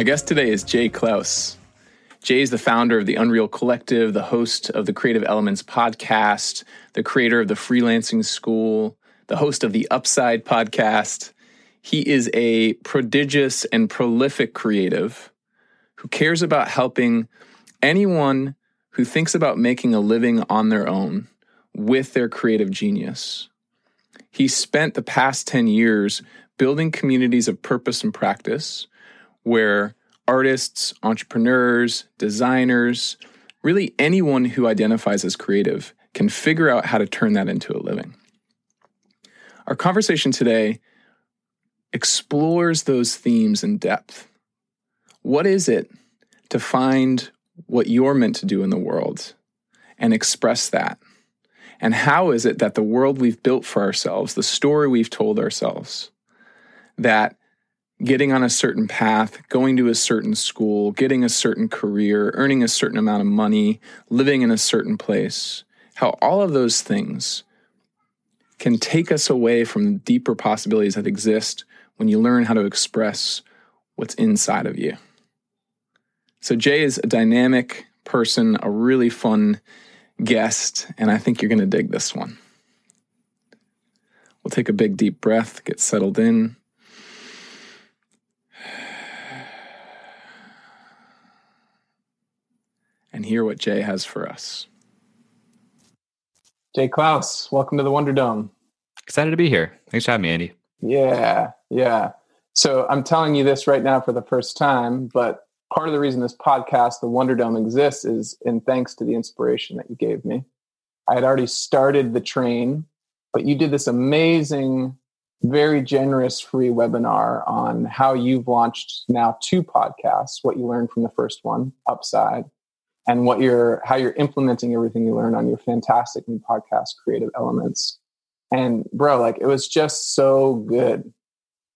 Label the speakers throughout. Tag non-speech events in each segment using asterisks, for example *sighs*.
Speaker 1: My guest today is Jay Clouse. Jay is the founder of the Unreal Collective, the host of the Creative Elements podcast, the creator of the Freelancing School, the host of the Upside podcast. He is a prodigious and prolific creative who cares about helping anyone who thinks about making a living on their own with their creative genius. He spent the past 10 years building communities of purpose and practice where artists, entrepreneurs, designers, really anyone who identifies as creative can figure out how to turn that into a living. Our conversation today explores those themes in depth. What is it to find what you're meant to do in the world and express that? And how is it that the world we've built for ourselves, the story we've told ourselves, that getting on a certain path, going to a certain school, getting a certain career, earning a certain amount of money, living in a certain place, how all of those things can take us away from the deeper possibilities that exist when you learn how to express what's inside of you. So, Jay is a dynamic person, a really fun guest, and I think you're going to dig this one. We'll take a big deep breath, get settled in. And hear what Jay has for us. Jay Clouse, welcome to the Wonder Dome.
Speaker 2: Excited to be here. Thanks for having me, Andy.
Speaker 1: Yeah, yeah. So I'm telling you this right now for the first time, but part of the reason this podcast, the Wonder Dome, exists is in thanks to the inspiration that you gave me. I had already started the train, but you did this amazing, very generous free webinar on how you've launched now two podcasts, what you learned from the first one, Upside, and what you're how you're implementing everything you learned on your fantastic new podcast creative elements. And bro like it was just so good.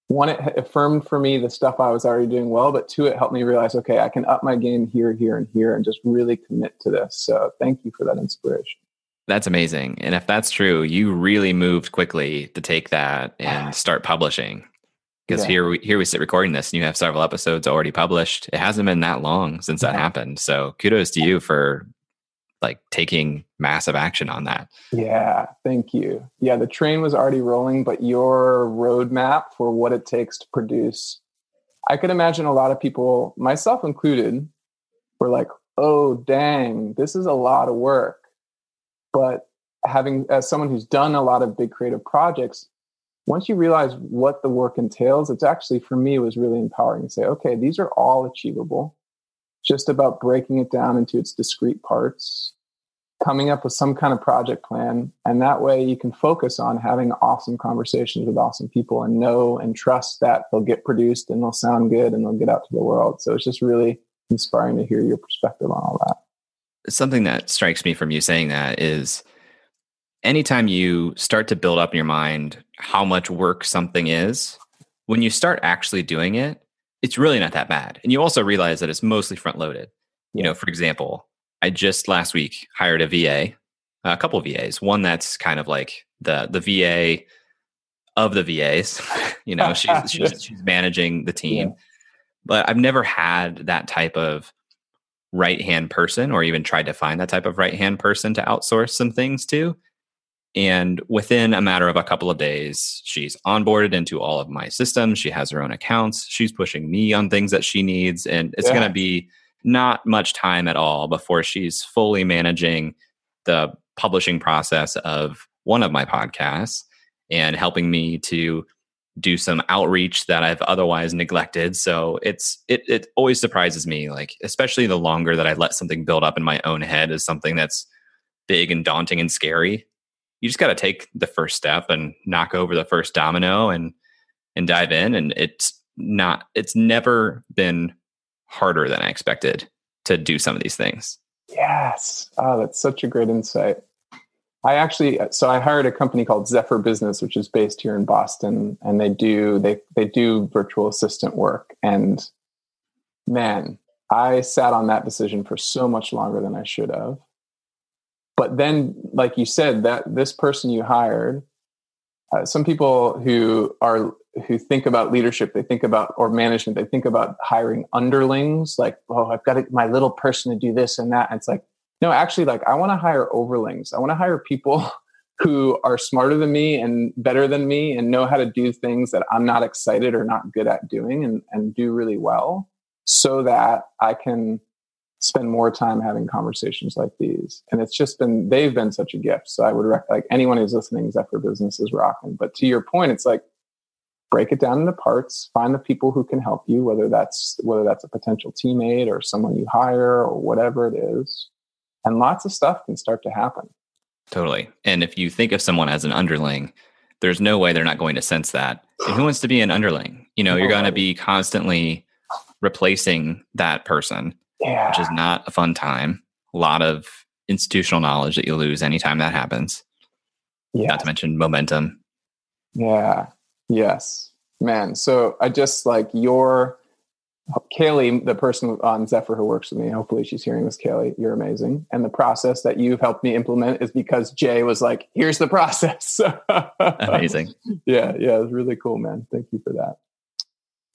Speaker 1: One it affirmed for me the stuff i was already doing well but two it helped me realize okay i can up my game here here and here and just really commit to this. So thank you for that inspiration.
Speaker 2: That's amazing. And if that's true you really moved quickly to take that and *sighs* start publishing because yeah. here we here we sit recording this and you have several episodes already published. It hasn't been that long since that yeah. happened. So kudos to you for like taking massive action on that.
Speaker 1: Yeah thank you. Yeah the train was already rolling but your roadmap for what it takes to produce i could imagine a lot of people myself included were like oh dang this is a lot of work. But having as someone who's done a lot of big creative projects once you realize what the work entails, it's actually for me was really empowering to say, okay, these are all achievable. Just about breaking it down into its discrete parts, coming up with some kind of project plan. And that way you can focus on having awesome conversations with awesome people and know and trust that they'll get produced and they'll sound good and they'll get out to the world. So it's just really inspiring to hear your perspective on all that.
Speaker 2: Something that strikes me from you saying that is anytime you start to build up in your mind how much work something is, when you start actually doing it, it's really not that bad. And you also realize that it's mostly front loaded. You know, for example, I just last week hired a VA, a couple of VAs, one that's kind of like the the VA of the VAs. *laughs* you know, *laughs* she's, she's, she's managing the team. Yeah. But I've never had that type of right hand person or even tried to find that type of right hand person to outsource some things to And within a matter of a couple of days, she's onboarded into all of my systems. She has her own accounts. She's pushing me on things that she needs. And it's yeah. going to be not much time at all before she's fully managing the publishing process of one of my podcasts and helping me to do some outreach that I've otherwise neglected. So it's it it always surprises me, like especially the longer that I let something build up in my own head as something that's big and daunting and scary. You just got to take the first step and knock over the first domino and and dive in. And it's not it's never been harder than I expected to do some of these things.
Speaker 1: Yes. Oh, that's such a great insight. I actually so I hired a company called Zephyr Business, which is based here in Boston, and they do they they do virtual assistant work. And man, I sat on that decision for so much longer than I should have. But then, like you said, that this person you hired, uh, some people who are who think about leadership, they think about or management, they think about hiring underlings. Like, oh, I've got my little person to do this and that. And it's like no, actually, like I want to hire overlings. I want to hire people *laughs* who are smarter than me and better than me and know how to do things that I'm not excited or not good at doing and, and do really well so that I can spend more time having conversations like these. And it's just been, they've been such a gift. So I would rec- like anyone who's listening, Zephyr Business is rocking. But to your point, it's like, break it down into parts, find the people who can help you, whether that's, whether that's a potential teammate or someone you hire or whatever it is and lots of stuff can start to happen.
Speaker 2: Totally. And if you think of someone as an underling, there's no way they're not going to sense that. And who wants to be an underling? You know, you're going to be constantly replacing that person, yeah. which is not a fun time. A lot of institutional knowledge that you lose anytime that happens. Yeah. Not to mention momentum.
Speaker 1: Yeah. Yes. Man. So I just like your Kaylee, the person on Zephyr who works with me, hopefully she's hearing this. Kaylee, you're amazing. And the process that you've helped me implement is because Jay was like, here's the process. *laughs*
Speaker 2: amazing.
Speaker 1: Yeah, yeah, it was really cool, man. Thank you for that.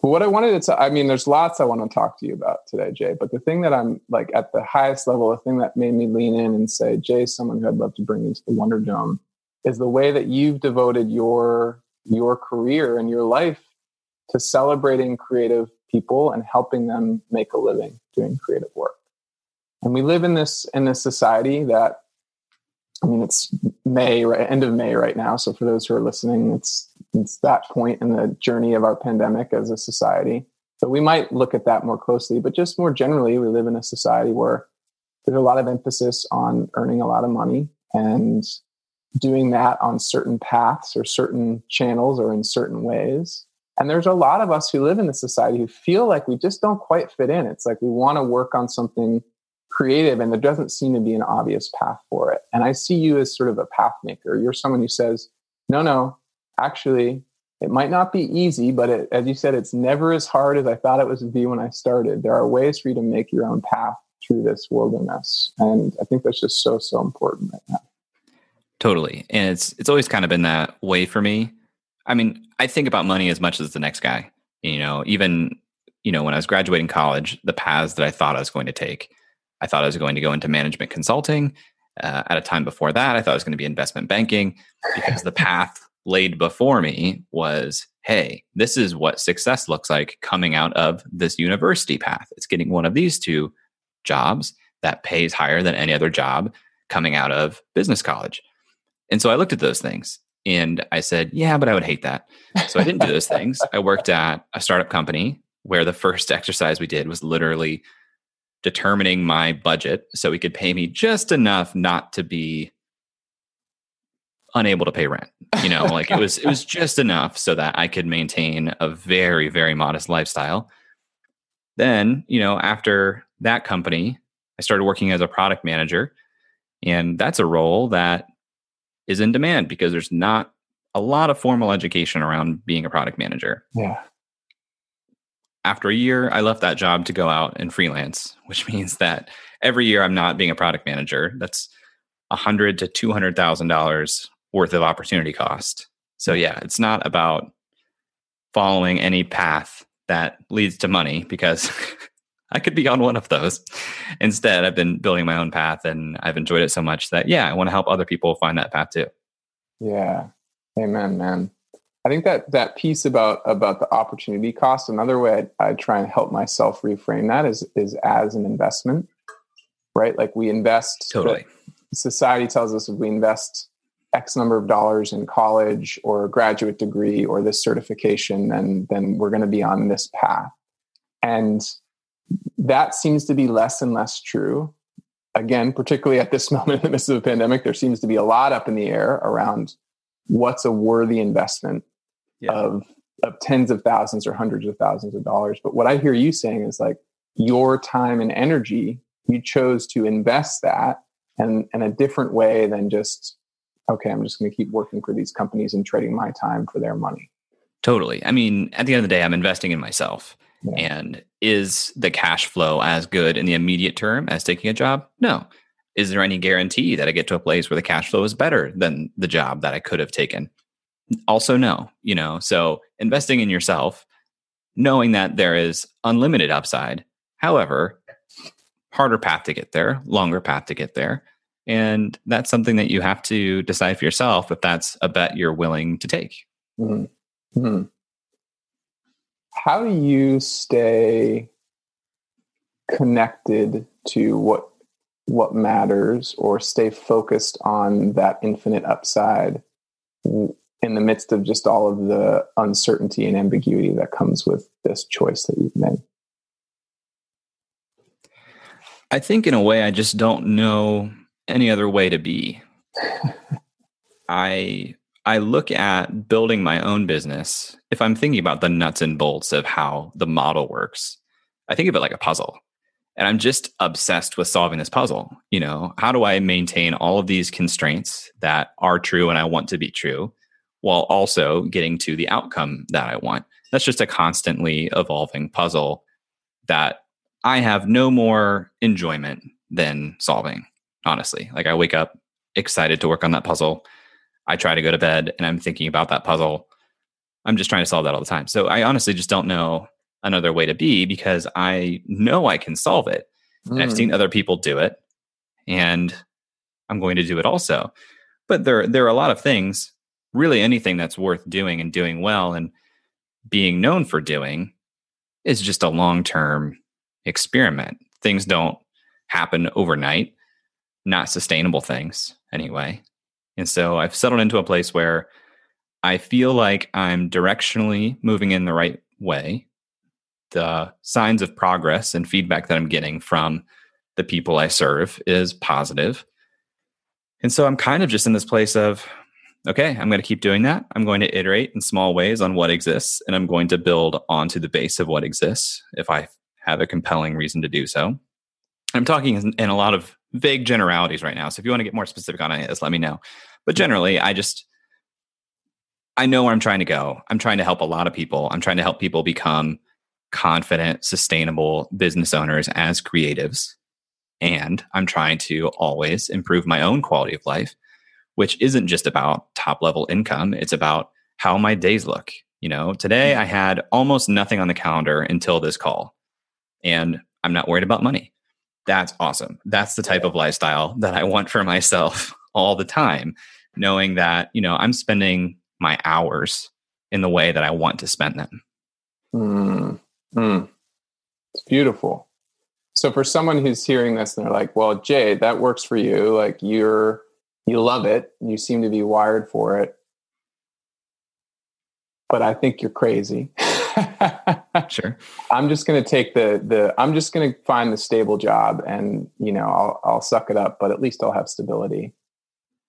Speaker 1: But what I wanted to, I mean, there's lots I want to talk to you about today, Jay. But the thing that I'm like at the highest level, the thing that made me lean in and say, Jay, someone who I'd love to bring into the Wonder Dome, is the way that you've devoted your your career and your life to celebrating creative people and helping them make a living doing creative work. And we live in this in this society that I mean it's May, right, end of May right now. So for those who are listening, it's it's that point in the journey of our pandemic as a society. So we might look at that more closely, but just more generally, we live in a society where there's a lot of emphasis on earning a lot of money and doing that on certain paths or certain channels or in certain ways. And there's a lot of us who live in the society who feel like we just don't quite fit in. It's like we want to work on something creative and there doesn't seem to be an obvious path for it. And I see you as sort of a path maker. You're someone who says, no, no, actually, it might not be easy, but it, as you said, it's never as hard as I thought it was to be when I started. There are ways for you to make your own path through this wilderness. And I think that's just so, so important right now.
Speaker 2: Totally. And it's it's always kind of been that way for me. I mean, I think about money as much as the next guy. You know, even you know when I was graduating college, the paths that I thought I was going to take, I thought I was going to go into management consulting. Uh, at a time before that, I thought I was going to be investment banking because the *laughs* path laid before me was, hey, this is what success looks like coming out of this university path. It's getting one of these two jobs that pays higher than any other job coming out of business college. And so I looked at those things and I said, yeah, but I would hate that. So I didn't do those things. I worked at a startup company where the first exercise we did was literally determining my budget so he could pay me just enough not to be unable to pay rent. You know, *laughs* like it was it was just enough so that I could maintain a very very modest lifestyle. Then, you know, after that company, I started working as a product manager and that's a role that is in demand because there's not a lot of formal education around being a product manager.
Speaker 1: Yeah.
Speaker 2: After a year, I left that job to go out and freelance, which means that every year I'm not being a product manager. That's a hundred to two hundred thousand dollars worth of opportunity cost. So yeah, it's not about following any path that leads to money because *laughs* I could be on one of those. Instead, I've been building my own path and I've enjoyed it so much that, yeah, I want to help other people find that path too.
Speaker 1: Yeah. Amen, man. I think that that piece about about the opportunity cost. Another way I, I try and help myself reframe that is is as an investment, right? Like we invest.
Speaker 2: Totally.
Speaker 1: Society tells us if we invest X number of dollars in college or a graduate degree or this certification, then then we're going to be on this path. And that seems to be less and less true. Again, particularly at this *laughs* moment in the midst of the pandemic, there seems to be a lot up in the air around what's a worthy investment yeah. of of tens of thousands or hundreds of thousands of dollars. But what I hear you saying is like your time and energy, you chose to invest that and in a different way than just, okay, I'm just going to keep working for these companies and trading my time for their money.
Speaker 2: Totally. I mean, at the end of the day, I'm investing in myself. Yeah. And is the cash flow as good in the immediate term as taking a job? No. Is there any guarantee that I get to a place where the cash flow is better than the job that I could have taken? also no you know so investing in yourself knowing that there is unlimited upside however harder path to get there longer path to get there and that's something that you have to decide for yourself if that's a bet you're willing to take mm-hmm.
Speaker 1: Hmm. how do you stay connected to what what matters or stay focused on that infinite upside in the midst of just all of the uncertainty and ambiguity that comes with this choice that you've made?
Speaker 2: I think, in a way, I just don't know any other way to be. I I look at building my own business. If I'm thinking about the nuts and bolts of how the model works, I think of it like a puzzle. And I'm just obsessed with solving this puzzle. You know, how do I maintain all of these constraints that are true and I want to be true? while also getting to the outcome that I want. That's just a constantly evolving puzzle that I have no more enjoyment than solving, honestly. Like I wake up excited to work on that puzzle. I try to go to bed and I'm thinking about that puzzle. I'm just trying to solve that all the time. So I honestly just don't know another way to be because I know I can solve it. Mm. And I've seen mm. other people do it and I'm going to do it also. But there there are a lot of things really anything that's worth doing and doing well and being known for doing is just a long term experiment. Things don't happen overnight, not sustainable things anyway. And so I've settled into a place where I feel like I'm directionally moving in the right way. The signs of progress and feedback that I'm getting from the people I serve is positive. And so I'm kind of just in this place of okay, I'm going to keep doing that. I'm going to iterate in small ways on what exists, and I'm going to build onto the base of what exists if I have a compelling reason to do so. I'm talking in a lot of vague generalities right now. So if you want to get more specific on it, just let me know. But generally, I just I know where I'm trying to go. I'm trying to help a lot of people. I'm trying to help people become confident, sustainable business owners as creatives. And I'm trying to always improve my own quality of life which isn't just about top level income. It's about how my days look. You know, today mm-hmm. I had almost nothing on the calendar until this call, and I'm not worried about money. That's awesome. That's the type of lifestyle that I want for myself *laughs* all the time, knowing that, you know, I'm spending my hours in the way that I want to spend them.
Speaker 1: Mm, mm. It's beautiful. So for someone who's hearing this and they're like, well, Jay, that works for you. Like you're you love it. You seem to be wired for it. But I think you're crazy. *laughs* *laughs*
Speaker 2: sure.
Speaker 1: I'm just going to take the the I'm just going to find the stable job and, you know, I'll I'll suck it up, but at least I'll have stability.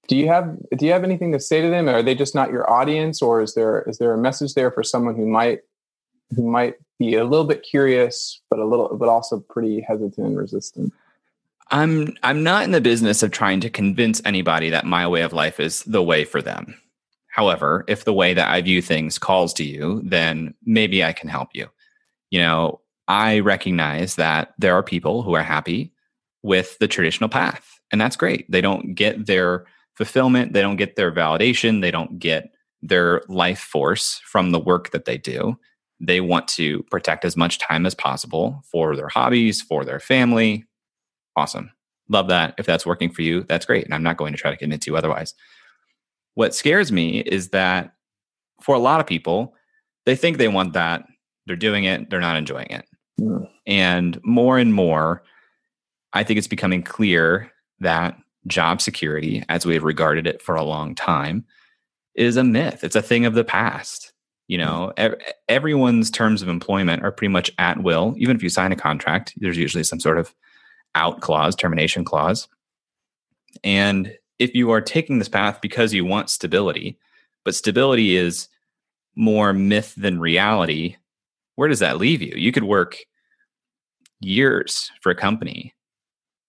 Speaker 1: Do you have do you have anything to say to them? Are they just not your audience or is there is there a message there for someone who might who might be a little bit curious but a little but also pretty hesitant and resistant?
Speaker 2: I'm I'm not in the business of trying to convince anybody that my way of life is the way for them. However, if the way that I view things calls to you, then maybe I can help you. You know, I recognize that there are people who are happy with the traditional path, and that's great. They don't get their fulfillment, they don't get their validation, they don't get their life force from the work that they do. They want to protect as much time as possible for their hobbies, for their family, awesome. Love that. If that's working for you, that's great. And I'm not going to try to convince you otherwise. What scares me is that for a lot of people, they think they want that. They're doing it, they're not enjoying it. Mm. And more and more, I think it's becoming clear that job security, as we have regarded it for a long time, is a myth. It's a thing of the past. You hmm. know, ev- everyone's terms of employment are pretty much at will. Even if you sign a contract, there's usually some sort of out clause, termination clause. And if you are taking this path because you want stability, but stability is more myth than reality, where does that leave you? You could work years for a company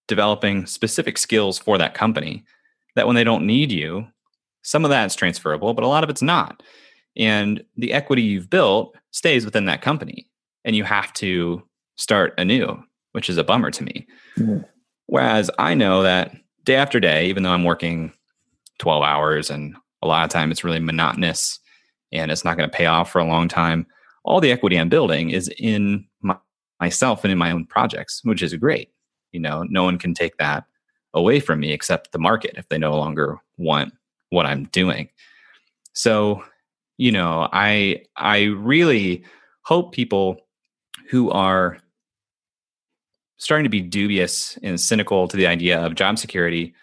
Speaker 2: developing specific skills for that company that when they don't need you, some of that's transferable, but a lot of it's not. And the equity you've built stays within that company and you have to start anew, which is a bummer to me. Mm-hmm. Whereas I know that day after day, even though I'm working 12 hours and a lot of time it's really monotonous and it's not going to pay off for a long time, all the equity I'm building is in my, myself and in my own projects, which is great. You know no one can take that away from me except the market if they no longer want what i'm doing. So you know i i really hope people who are starting to be dubious and cynical to the idea of job security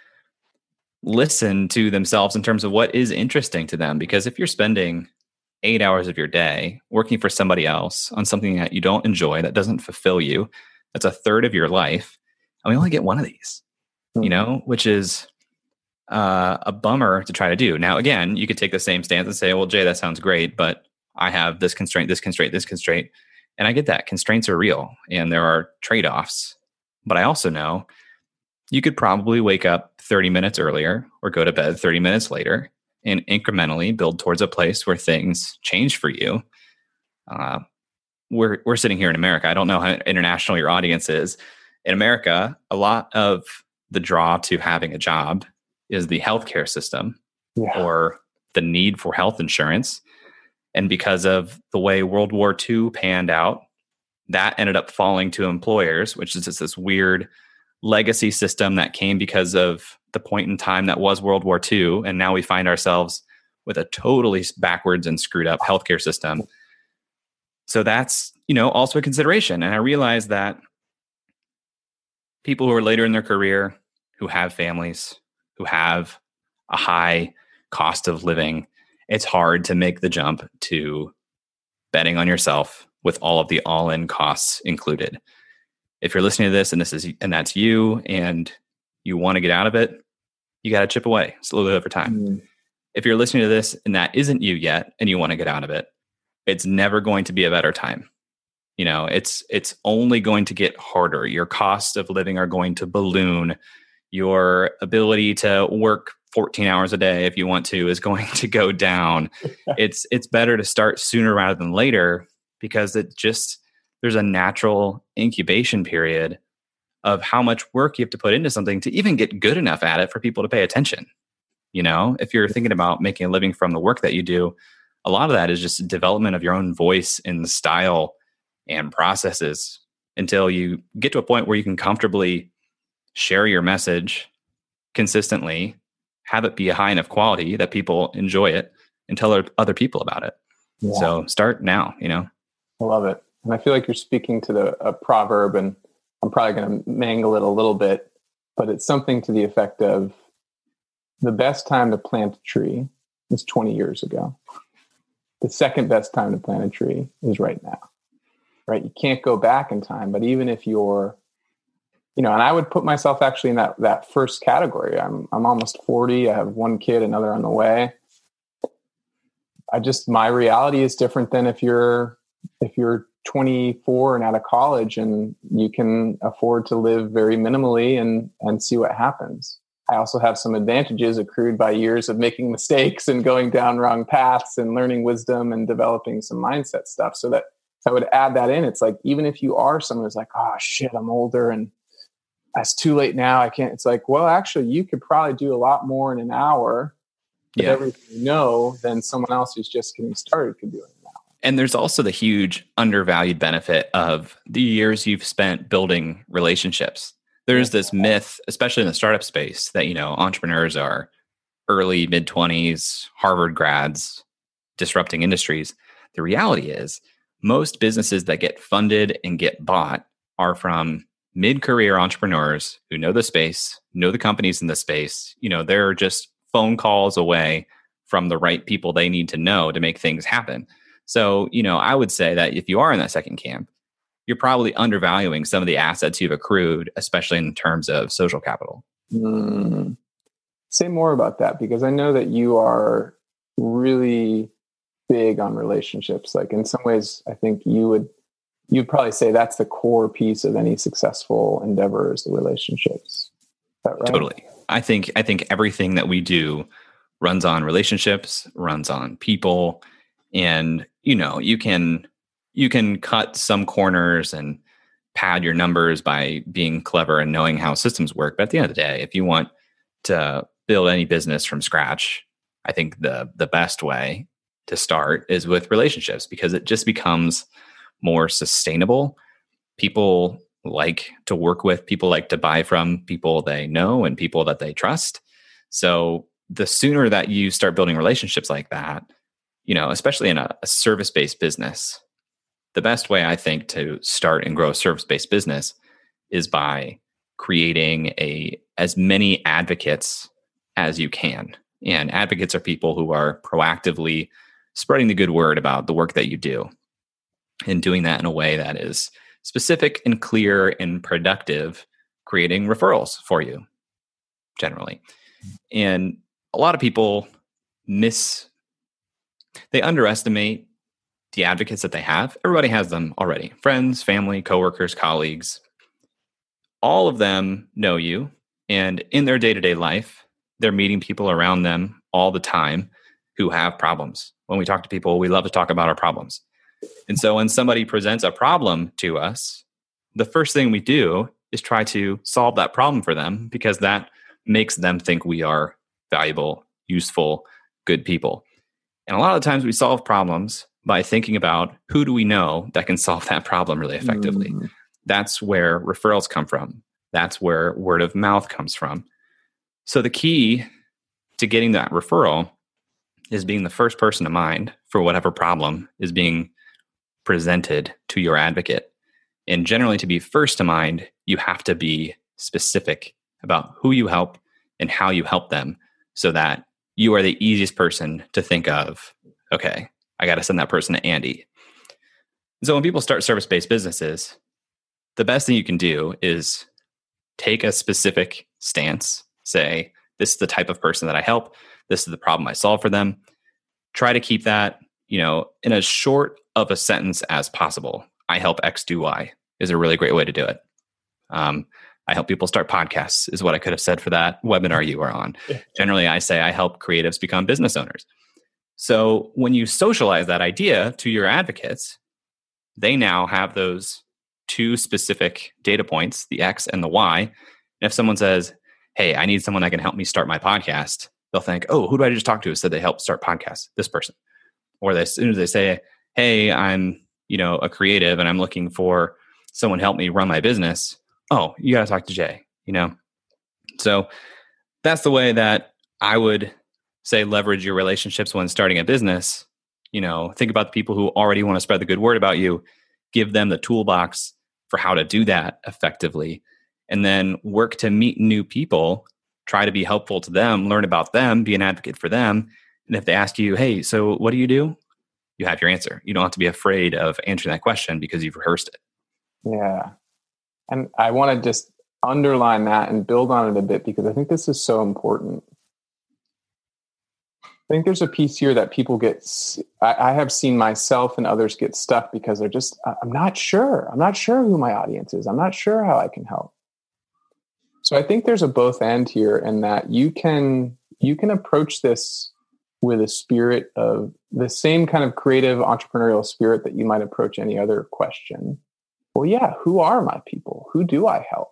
Speaker 2: listen to themselves in terms of what is interesting to them because if you're spending eight hours of your day working for somebody else on something that you don't enjoy that doesn't fulfill you that's a third of your life and we only get one of these, mm-hmm. you know, which is uh, a bummer to try to do. Now, again, you could take the same stance and say, well, Jay, that sounds great, but I have this constraint, this constraint, this constraint. And I get that constraints are real and there are trade offs. But I also know you could probably wake up 30 minutes earlier or go to bed 30 minutes later and incrementally build towards a place where things change for you. Uh, we're, we're sitting here in America. I don't know how international your audience is, in America, a lot of the draw to having a job is the healthcare system yeah. or the need for health insurance. And because of the way World War II panned out, that ended up falling to employers, which is just this weird legacy system that came because of the point in time that was World War II. And now we find ourselves with a totally backwards and screwed up healthcare system. So that's, you know, also a consideration. And I realized that people who are later in their career, who have families, who have a high cost of living, it's hard to make the jump to betting on yourself with all of the all-in costs included. If you're listening to this and this is and that's you and you want to get out of it, you got to chip away slowly over time. Mm. If you're listening to this and that isn't you yet and you want to get out of it, it's never going to be a better time you know it's it's only going to get harder your costs of living are going to balloon your ability to work 14 hours a day if you want to is going *laughs* to go down. *laughs* It's it's better to start sooner rather than later because it just there's a natural incubation period of how much work you have to put into something to even get good enough at it for people to pay attention you know? If you're thinking about making a living from the work that you do a lot of that is just development of your own voice and style and processes until you get to a point where you can comfortably share your message consistently, have it be a high enough quality that people enjoy it and tell other people about it. Yeah. So start now, you know.
Speaker 1: I love it. And I feel like you're speaking to the a proverb and I'm probably going to mangle it a little bit, but it's something to the effect of the best time to plant a tree is 20 years ago. The second best time to plant a tree is right now right? You can't go back in time, but even if you're, you know, and I would put myself actually in that that first category. I'm I'm almost 40. I have one kid, another on the way. I just my reality is different than if you're if you're 24 and out of college and you can afford to live very minimally and and see what happens. I also have some advantages accrued by years of making *laughs* mistakes and going down wrong paths and learning wisdom and developing some mindset stuff so that I would add that in. It's like even if you are someone who's like, oh shit, I'm older and it's too late now. I can't. It's like, well, actually, you could probably do a lot more in an hour with yeah. everything you know than someone else who's just getting started could do an hour.
Speaker 2: And there's also the huge undervalued benefit of the years you've spent building relationships. There's this myth, especially in the startup space, that you know entrepreneurs are early mid 20s Harvard grads disrupting industries. The reality is, most businesses that get funded and get bought are from mid career entrepreneurs who know the space, know the companies in the space. You know, they're just phone calls away from the right people they need to know to make things happen. So, you know, I would say that if you are in that second camp, you're probably undervaluing some of the assets you've accrued, especially in terms of social capital.
Speaker 1: Mm. Say more about that because I know that you are really big on relationships. Like in some ways, I think you would you'd probably say that's the core piece of any successful endeavor is the relationships. Right?
Speaker 2: Totally. I think I think everything that we do runs on relationships, runs on people, and you know you can you can cut some corners and pad your numbers by being clever and knowing how systems work. But at the end of the day, if you want to build any business from scratch, I think the the best way to start is with relationships because it just becomes more sustainable. People like to work with, people like to buy from people they know and people that they trust. So the sooner that you start building relationships like that, you know, especially in a, a service based business, the best way I think to start and grow a service based business is by creating a as many advocates as you can. And advocates are people who are proactively spreading the good word about the work that you do and doing that in a way that is specific and clear and productive, creating referrals for you generally. And a lot of people miss, they underestimate the advocates that they have. Everybody has them already friends, family, coworkers, colleagues. All of them know you. And in their day to day life, they're meeting people around them all the time who have problems. When we talk to people, we love to talk about our problems. And so when somebody presents a problem to us, the first thing we do is try to solve that problem for them because that makes them think we are valuable, useful, good people. And a lot of the times we solve problems by thinking about who do we know that can solve that problem really effectively. Mm. That's where referrals come from. That's where word of mouth comes from. So the key to getting that referral is being the first person to mind for whatever problem is being presented to your advocate. And generally, to be first to mind, you have to be specific about who you help and how you help them so that you are the easiest person to think of. Okay, I got to send that person to Andy. So when people start service based businesses, the best thing you can do is take a specific stance, say, this is the type of person that I help, this is the problem I solve for them. Try to keep that, you know, in as short of a sentence as possible. I help X do Y is a really great way to do it. Um, I help people start podcasts, is what I could have said for that webinar you were on. *laughs* Generally, I say I help creatives become business owners. So when you socialize that idea to your advocates, they now have those two specific data points, the X and the Y. And if someone says, Hey, I need someone that can help me start my podcast, they'll think, Oh, who do I just talk to? Said they help start podcasts, this person. Or they, as soon as they say, Hey, I'm, you know, a creative and I'm looking for someone help me run my business, oh, you got to talk to Jay, you know? So that's the way that I would say leverage your relationships when starting a business. You know, think about the people who already want to spread the good word about you, give them the toolbox for how to do that effectively, and then work to meet new people, try to be helpful to them, learn about them, be an advocate for them. And if they ask you, hey, so what do you do? You have your answer. You don't have to be afraid of answering that question because you've rehearsed it.
Speaker 1: Yeah. And I want to just underline that and build on it a bit because I think this is so important. I think there's a piece here that people get, I, have seen myself and others get stuck because they're just, I'm not sure. I'm not sure who my audience is. I'm not sure how I can help. So I think there's a both end here in that you can, you can approach this with a spirit of the same kind of creative entrepreneurial spirit that you might approach any other question well, yeah, who are my people? Who do I help?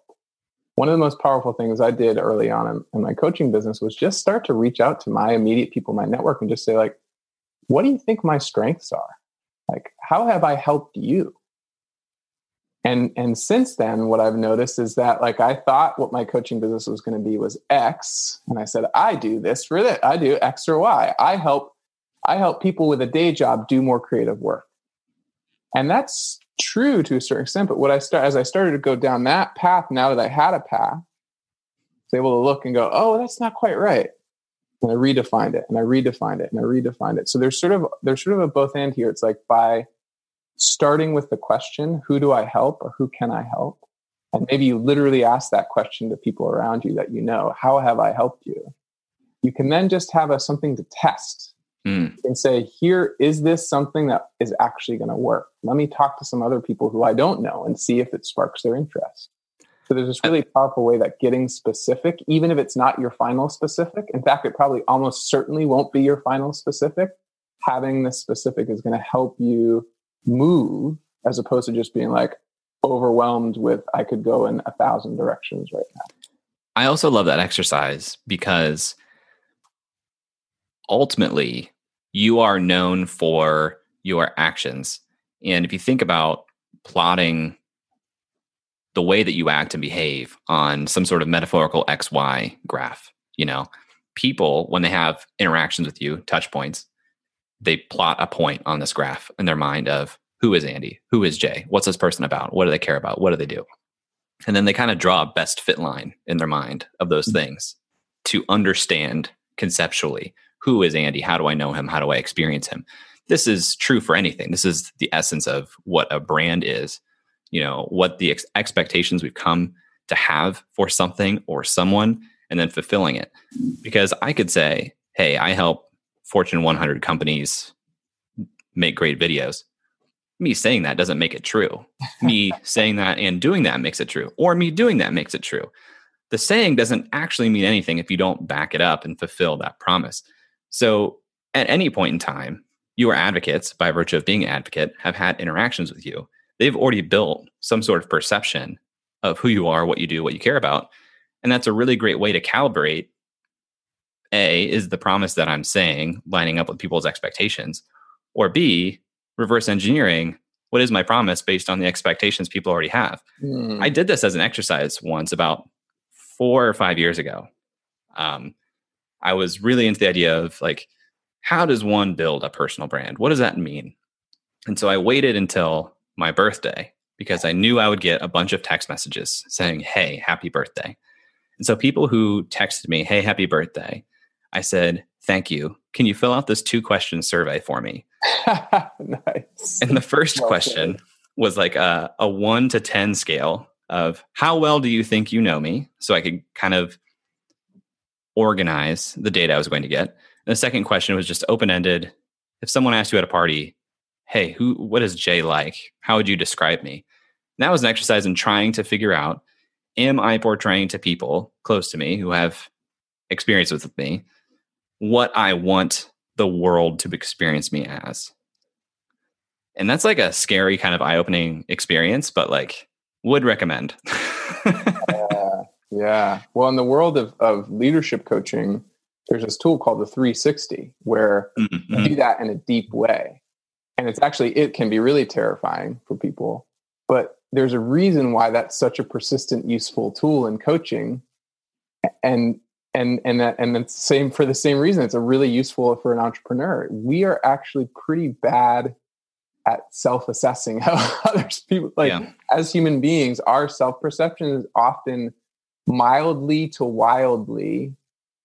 Speaker 1: One of the most powerful things I did early on in, in my coaching business was just start to reach out to my immediate people, my network, and just say, like, what do you think my strengths are? Like, how have I helped you? And and since then what i've noticed is that like i thought what my coaching business was going to be was x and i said i do this for that i do x or y. I help i help people with a day job do more creative work. And that's true to a certain extent but what i start as i started to go down that path now that i had a path I was able to look and go oh that's not quite right. And i redefined it and i redefined it and i redefined it. So there's sort of there's sort of a both end here. It's like by starting with the question, who do I help or who can I help? And maybe you literally ask that question to people around you that you know, how have I helped you? You can then just have a, something to test mm. and say, here, is this something that is actually going to work? Let me talk to some other people who I don't know and see if it sparks their interest. So there's this really powerful way that getting specific, even if it's not your final specific, in fact, it probably almost certainly won't be your final specific, having this specific is going to help you move as opposed to just being like overwhelmed with I could go in a thousand directions right now.
Speaker 2: I also love that exercise because ultimately you are known for your actions. And if you think about plotting the way that you act and behave on some sort of metaphorical XY graph, you know, people, when they have interactions with you, touch points, they plot a point on this graph in their mind of who is Andy? Who is Jay? What's this person about? What do they care about? What do they do? And then they kind of draw a best fit line in their mind of those mm-hmm. things to understand conceptually who is Andy? How do I know him? How do I experience him? This is true for anything. This is the essence of what a brand is. You know, what the ex- expectations we've come to have for something or someone and then fulfilling it. Because I could say, hey, I help Fortune 100 companies make great videos. Me saying that doesn't make it true. me *laughs* saying that and doing that makes it true, or me doing that makes it true. The saying doesn't actually mean anything if you don't back it up and fulfill that promise. So, at any point in time, your advocates, by virtue of being an advocate, have had interactions with you. They've already built some sort of perception of who you are, what you do, what you care about. And that's a really great way to calibrate a, is the promise that I'm saying lining up with people's expectations? Or B, reverse engineering what is my promise based on the expectations people already have? Mm. I did this as an exercise once about four or five years ago. Um, I was really into the idea of like, how does one build a personal brand? What does that mean? And so I waited until my birthday because I knew I would get a bunch of text messages saying, Hey, happy birthday. And so people who texted me, Hey, happy birthday, I said, Thank you. Can you fill out this two question survey for me? *laughs* nice. And the first well question was like a, a one to 10 scale of how well do you think you know me? So I could kind of organize the data I was going to get. And the second question was just open ended. If someone asked you at a party, hey, who, what is Jay like? How would you describe me? And that was an exercise in trying to figure out, am I portraying to people close to me who have experience with me what I want the world to experience me as. And that's like a scary kind of eye opening experience, but like would recommend. *laughs*
Speaker 1: uh, yeah. Well, in the world of, of leadership coaching, there's this tool called the 360 where mm-hmm. you do that in a deep way. And it's actually, it can be really terrifying for people. But there's a reason why that's such a persistent, useful tool in coaching. And and and that and the same for the same reason. It's a really useful for an entrepreneur. We are actually pretty bad at self-assessing *laughs* how others people like yeah. as human beings our self-perception is often mildly to wildly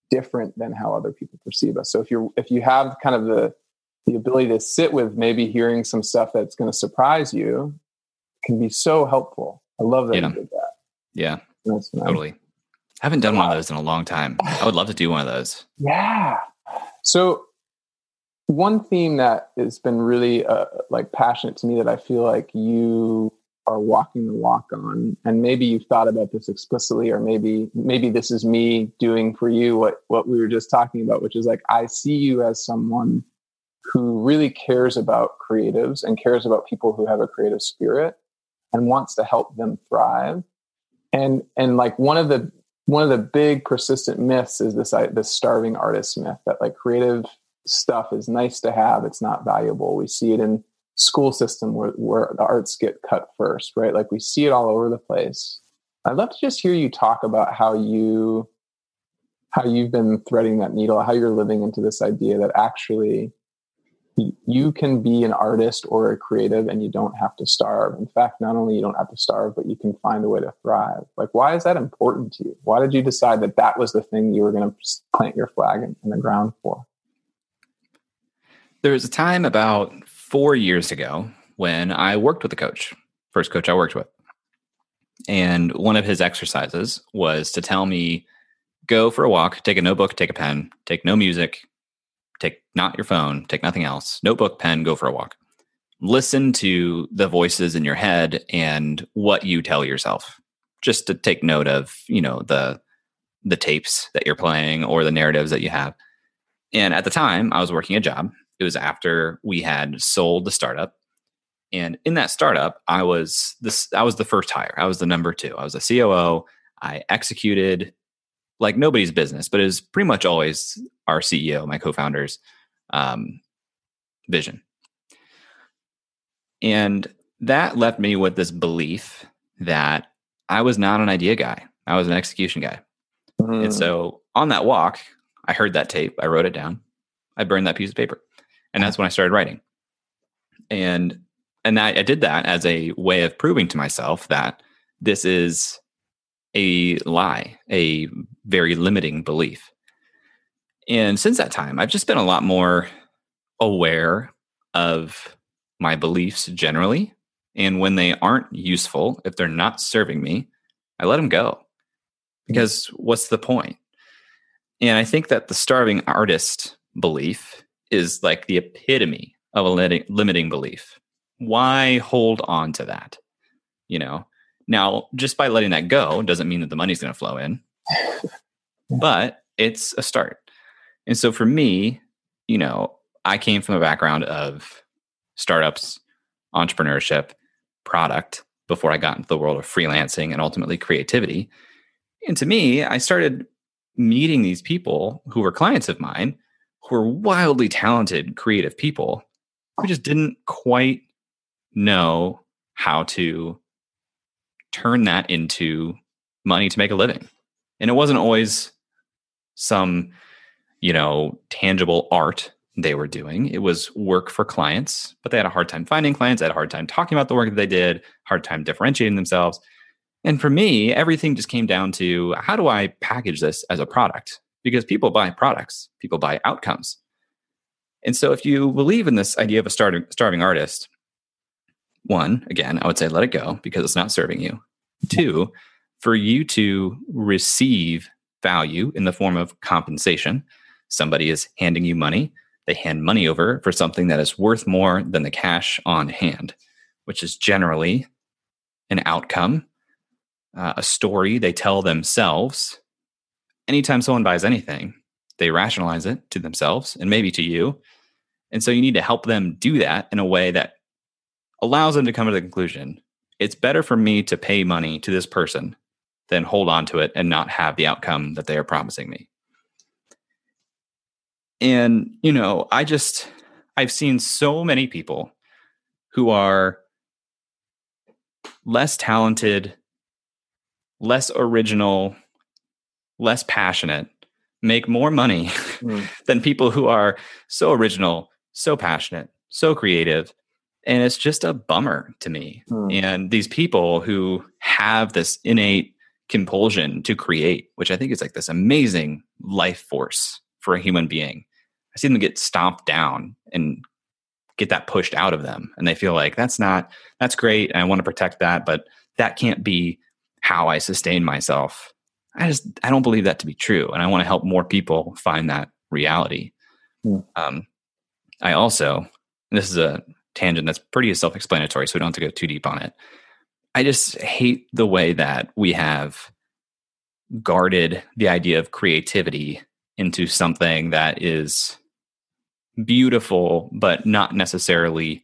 Speaker 1: different than how other people perceive us. So if you're if you have kind of the the ability to sit with maybe hearing some stuff that's going to surprise you can be so helpful. I love that
Speaker 2: yeah.
Speaker 1: you did that.
Speaker 2: Yeah. Totally I haven't done one of those in a long time. *sighs* I would love to do one of those.
Speaker 1: Yeah. So one theme that has been really uh, like passionate to me that I feel like you are walking the walk on, and maybe you've thought about this explicitly, or maybe maybe this is me doing for you what what we were just talking about, which is like I see you as someone who really cares about creatives and cares about people who have a creative spirit and wants to help them thrive. And and like one of the one of the big persistent myths is this uh, this starving artist myth that like creative stuff is nice to have it's not valuable we see it in school system where, where the arts get cut first, right? Like we see it all over the place. I'd love to just hear you talk about how you how you've been threading that needle, how you're living into this idea that actually you can be an artist or a creative and you don't have to starve. In fact, not only you don't have to starve, but you can find a way to thrive. Like, why is that important to you? Why did you decide that that was the thing you were going to plant your flag in, in the ground for?
Speaker 2: There was a time about four years ago when I worked with a coach, first coach I worked with. And one of his exercises was to tell me go for a walk, take a notebook, take a pen, take no music, take not your phone, take nothing else, notebook, pen, go for a walk. Listen to the voices in your head and what you tell yourself. Just to take note of, you know, the the tapes that you're playing or the narratives that you have. And at the time, I was working a job. It was after we had sold the startup. And in that startup, I was this I was the first hire. I was the number 2. I was a COO. I executed like nobody's business, but it was pretty much always our CEO, my co-founder's um, vision. And that left me with this belief that I was not an idea guy. I was an execution guy. Mm. And so on that walk, I heard that tape. I wrote it down. I burned that piece of paper. And that's when I started writing. And and I, I did that as a way of proving to myself that this is a lie, a very limiting belief. And since that time, I've just been a lot more aware of my beliefs generally. And when they aren't useful, if they're not serving me, I let them go. Mm-hmm. Because what's the point? And I think that the starving artist belief is like the epitome of a limiting belief. Why hold on to that? You know, now, just by letting that go doesn't mean that the money's going to flow in, *laughs* but it's a start. And so for me, you know, I came from a background of startups, entrepreneurship, product before I got into the world of freelancing and ultimately creativity. And to me, I started meeting these people who were clients of mine who were wildly talented, creative people who just didn't quite know how to turn that into money to make a living. And it wasn't always some, you know, tangible art they were doing. It was work for clients, but they had a hard time finding clients, they had a hard time talking about the work that they did, hard time differentiating themselves. And for me, everything just came down to how do I package this as a product? Because people buy products, people buy outcomes. And so if you believe in this idea of a starving, starving artist, one, again, I would say let it go because it's not serving you. Two, for you to receive value in the form of compensation, somebody is handing you money. They hand money over for something that is worth more than the cash on hand, which is generally an outcome, uh, a story they tell themselves. Anytime someone buys anything, they rationalize it to themselves and maybe to you. And so you need to help them do that in a way that allows them to come to the conclusion it's better for me to pay money to this person than hold on to it and not have the outcome that they are promising me. And, you know, I just, I've seen so many people who are less talented, less original, less passionate, make more money mm. *laughs* than people who are so original, so passionate, so creative, and it's just a bummer to me. Hmm. And these people who have this innate compulsion to create, which I think is like this amazing life force for a human being, I see them get stomped down and get that pushed out of them. And they feel like that's not, that's great. And I want to protect that, but that can't be how I sustain myself. I just, I don't believe that to be true. And I want to help more people find that reality. Hmm. Um, I also, this is a tangent that's pretty self explanatory, so we don't have to go too deep on it. I just hate the way that we have guarded the idea of creativity into something that is beautiful, but not necessarily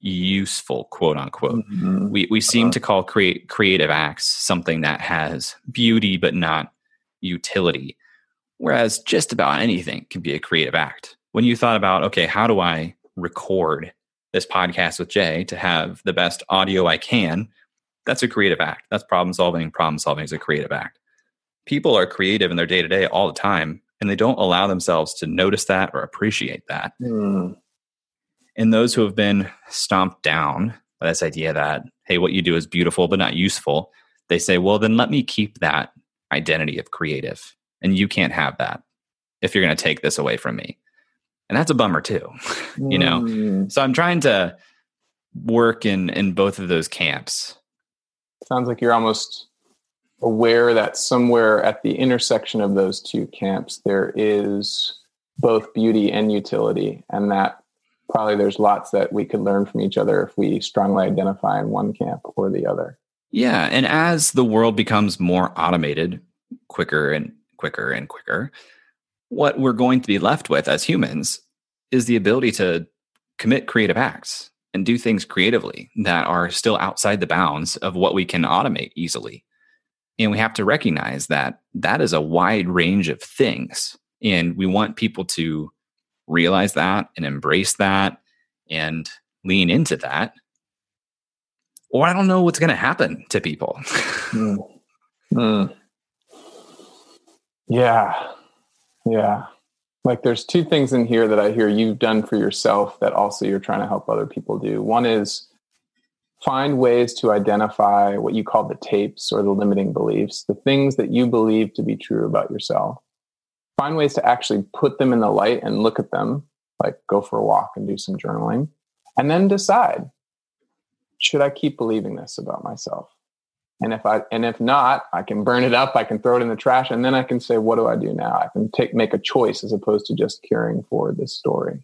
Speaker 2: useful, quote unquote. Mm-hmm. We we seem uh-huh. to call create creative acts something that has beauty but not utility. Whereas just about anything can be a creative act. When you thought about, okay, how do I record this podcast with Jay to have the best audio I can, that's a creative act. That's problem solving. Problem solving is a creative act. People are creative in their day to day all the time, and they don't allow themselves to notice that or appreciate that.
Speaker 1: Mm.
Speaker 2: And those who have been stomped down by this idea that, hey, what you do is beautiful but not useful, they say, well, then let me keep that identity of creative. And you can't have that if you're going to take this away from me. And that's a bummer too, *laughs* you know?
Speaker 1: Mm.
Speaker 2: So I'm trying to work in in both of those camps.
Speaker 1: Sounds like you're almost aware that somewhere at the intersection of those two camps, there is both beauty and utility, and that probably there's lots that we could learn from each other if we strongly identify in one camp or the other.
Speaker 2: Yeah, and as the world becomes more automated, quicker and quicker and quicker, what we're going to be left with as humans is the ability to commit creative acts and do things creatively that are still outside the bounds of what we can automate easily. And we have to recognize that that is a wide range of things. And we want people to realize that and embrace that and lean into that. Or I don't know what's going to happen to people.
Speaker 1: Mm. Mm. Yeah. Yeah. Like there's two things in here that I hear you've done for yourself that also you're trying to help other people do. One is find ways to identify what you call the tapes or the limiting beliefs, the things that you believe to be true about yourself. Find ways to actually put them in the light and look at them, like go for a walk and do some journaling, and then decide should I keep believing this about myself? And if I and if not, I can burn it up, I can throw it in the trash, and then I can say, what do I do now? I can take make a choice as opposed to just caring for this story.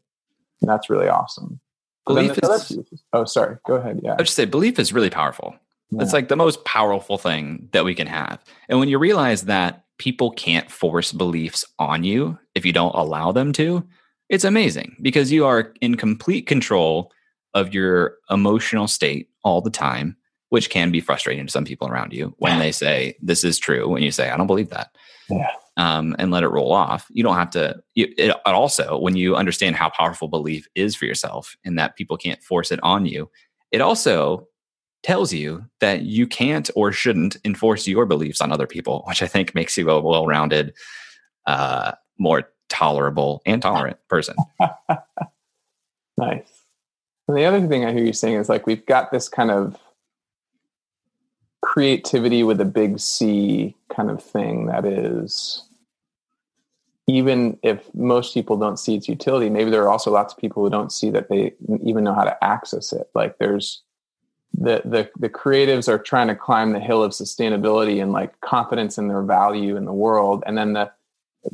Speaker 1: And that's really awesome.
Speaker 2: Belief is,
Speaker 1: oh, sorry. Go ahead. Yeah.
Speaker 2: I would just say belief is really powerful. It's like the most powerful thing that we can have. And when you realize that people can't force beliefs on you if you don't allow them to, it's amazing because you are in complete control of your emotional state all the time, which can be frustrating to some people around you when they say, This is true. When you say, I don't believe that.
Speaker 1: Yeah.
Speaker 2: Um, and let it roll off. You don't have to. You, it, also, when you understand how powerful belief is for yourself and that people can't force it on you, it also tells you that you can't or shouldn't enforce your beliefs on other people, which I think makes you a well rounded, uh, more tolerable and tolerant person. *laughs*
Speaker 1: Nice. And the other thing I hear you saying is like we've got this kind of creativity with a big C kind of thing that is even if most people don't see its utility, maybe there are also lots of people who don't see that they even know how to access it. Like there's the the the creatives are trying to climb the hill of sustainability and like confidence in their value in the world, and then the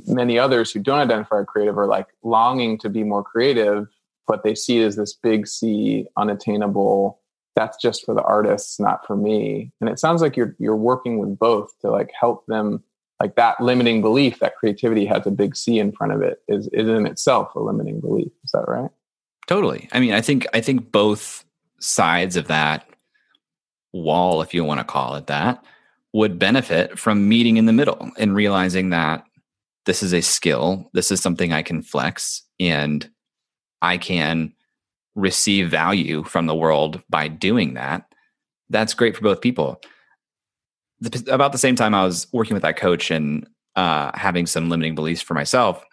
Speaker 1: many others who don't identify as creative are like longing to be more creative, but they see it as this big C, unattainable. That's just for the artists, not for me. And it sounds like you're you're working with both to like help them. Like that limiting belief that creativity has a big C in front of it is is in itself a limiting belief. Is that right?
Speaker 2: Totally. I mean, I think I think both sides of that wall, if you want to call it that, would benefit from meeting in the middle and realizing that this is a skill, this is something I can flex, and I can receive value from the world by doing that. That's great for both people. The, about the same time, I was working with that coach and uh, having some limiting beliefs for myself.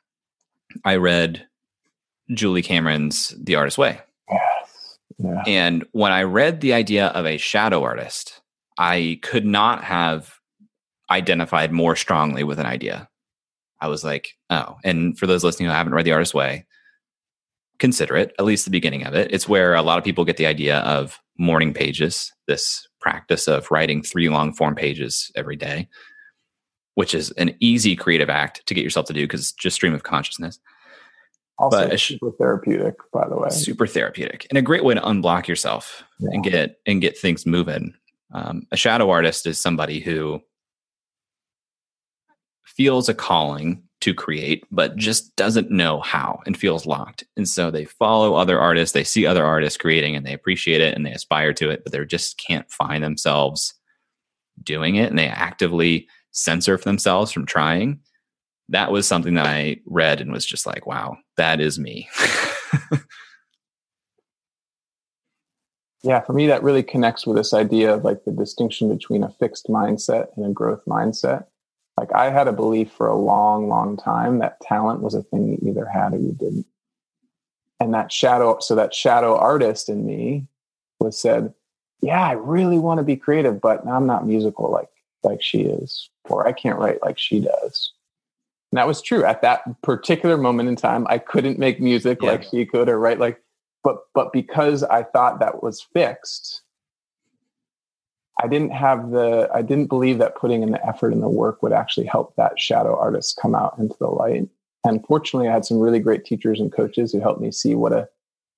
Speaker 2: I read Julia Cameron's The Artist Way.
Speaker 1: Yes. Yeah.
Speaker 2: And when I read the idea of a shadow artist, I could not have identified more strongly with an idea. I was like, oh, and for those listening who haven't read The Artist's Way, consider it, at least the beginning of it. It's where a lot of people get the idea of morning pages, this practice of writing three long form pages every day, which is an easy creative act to get yourself to do because it's just stream of consciousness.
Speaker 1: Also,
Speaker 2: But
Speaker 1: super therapeutic, by the way.
Speaker 2: super therapeutic and a great way to unblock yourself and get and get things moving um, a shadow artist is somebody who feels a calling to create but just doesn't know how and feels locked. And so they follow other artists they see other artists creating and they appreciate it and they aspire to it but they just can't find themselves doing it and they actively censor themselves from trying. That was something that i read and was just like wow that is me. *laughs*
Speaker 1: Yeah, for me, that really connects with this idea of like the distinction between a fixed mindset and a growth mindset. Like I had a belief for a long, long time that talent was a thing you either had or you didn't. And that shadow, so that shadow artist in me was said, yeah, I really want to be creative, but I'm not musical like like she is, or I can't write like she does. And that was true at that particular moment in time. I couldn't make music yeah. like she could or write like, but but because I thought that was fixed, I didn't have the I didn't believe that putting in the effort and the work would actually help that shadow artist come out into the light. And fortunately, I had some really great teachers and coaches who helped me see what a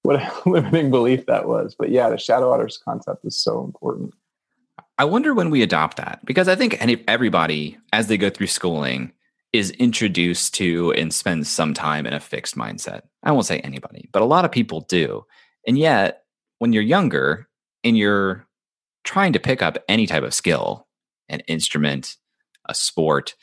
Speaker 1: what a *laughs* limiting belief that was. But yeah, the shadow artist concept is so important.
Speaker 2: I wonder when we adopt that because I think any, everybody, as they go through schooling, is introduced to and spends some time in a fixed mindset. I won't say anybody, but a lot of people do. And yet, when you're younger and you're trying to pick up any type of skill, an instrument, a sport,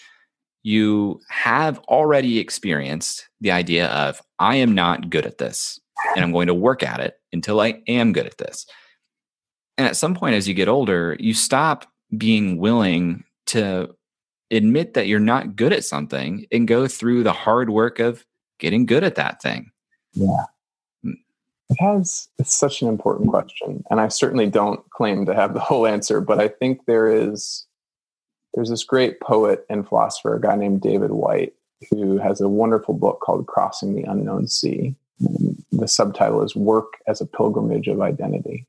Speaker 2: you have already experienced the idea of, I am not good at this, and I'm going to work at it until I am good at this. And at some point, as you get older, you stop being willing to admit that you're not good at something and go through the hard work of getting good at that thing.
Speaker 1: Yeah. It has, it's such an important question. And I certainly don't claim to have the whole answer, but I think there is, there's this great poet and philosopher, a guy named David Whyte, who has a wonderful book called Crossing the Unknown Sea. The subtitle is Work as a Pilgrimage of Identity.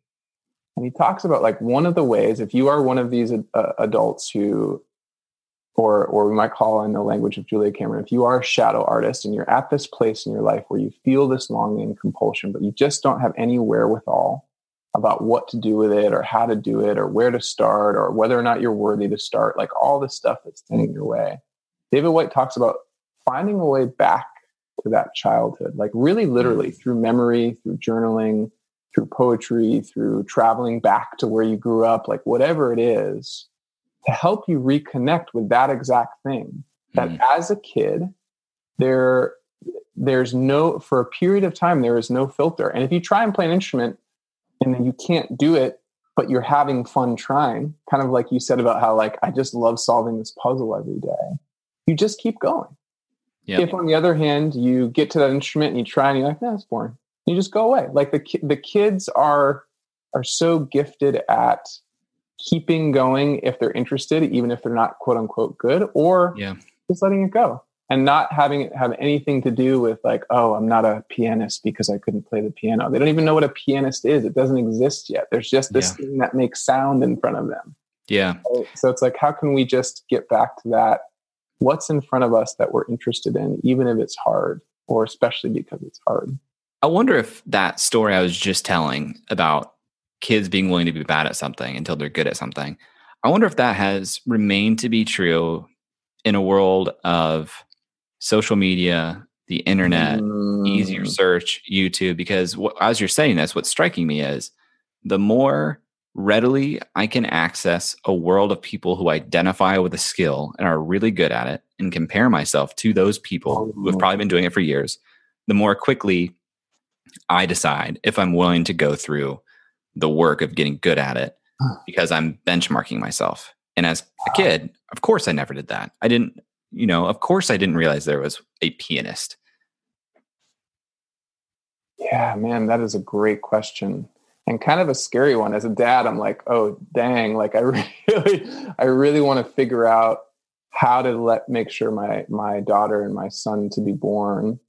Speaker 1: And he talks about like one of the ways, if you are one of these uh, adults who or or we might call in the language of Julia Cameron, if you are a shadow artist and you're at this place in your life where you feel this longing and compulsion, but you just don't have any wherewithal about what to do with it or how to do it or where to start or whether or not you're worthy to start, like all this stuff that's standing your way. David Whyte talks about finding a way back to that childhood, like really literally mm. through memory, through journaling, through poetry, through traveling back to where you grew up, like whatever it is to help you reconnect with that exact thing. That mm. as a kid, there there's no for a period of time there is no filter. And if you try and play an instrument and then you can't do it, but you're having fun trying, kind of like you said about how like I just love solving this puzzle every day. You just keep going. Yep. If on the other hand you get to that instrument and you try and you're like, that's boring. You just go away. Like the the kids are are so gifted at keeping going if they're interested, even if they're not quote unquote good, or yeah. just letting it go and not having it have anything to do with like, oh, I'm not a pianist because I couldn't play the piano. They don't even know what a pianist is. It doesn't exist yet. There's just this yeah. thing that makes sound in front of them.
Speaker 2: Yeah.
Speaker 1: So it's like, how can we just get back to that? What's in front of us that we're interested in, even if it's hard, or especially because it's hard?
Speaker 2: I wonder if that story I was just telling about kids being willing to be bad at something until they're good at something. I wonder if that has remained to be true in a world of social media, the internet, mm. easier search, YouTube. Because what, as you're saying this, what's striking me is the more readily I can access a world of people who identify with a skill and are really good at it and compare myself to those people who have probably been doing it for years, the more quickly I decide if I'm willing to go through the work of getting good at it because I'm benchmarking myself. And as a kid, of course, I never did that. I didn't, you know, of course, I didn't realize there was a pianist.
Speaker 1: Yeah, man, that is a great question and kind of a scary one. As a dad, I'm like, oh, dang, like I *laughs* really, I really want to figure out how to let make sure my my daughter and my son to be born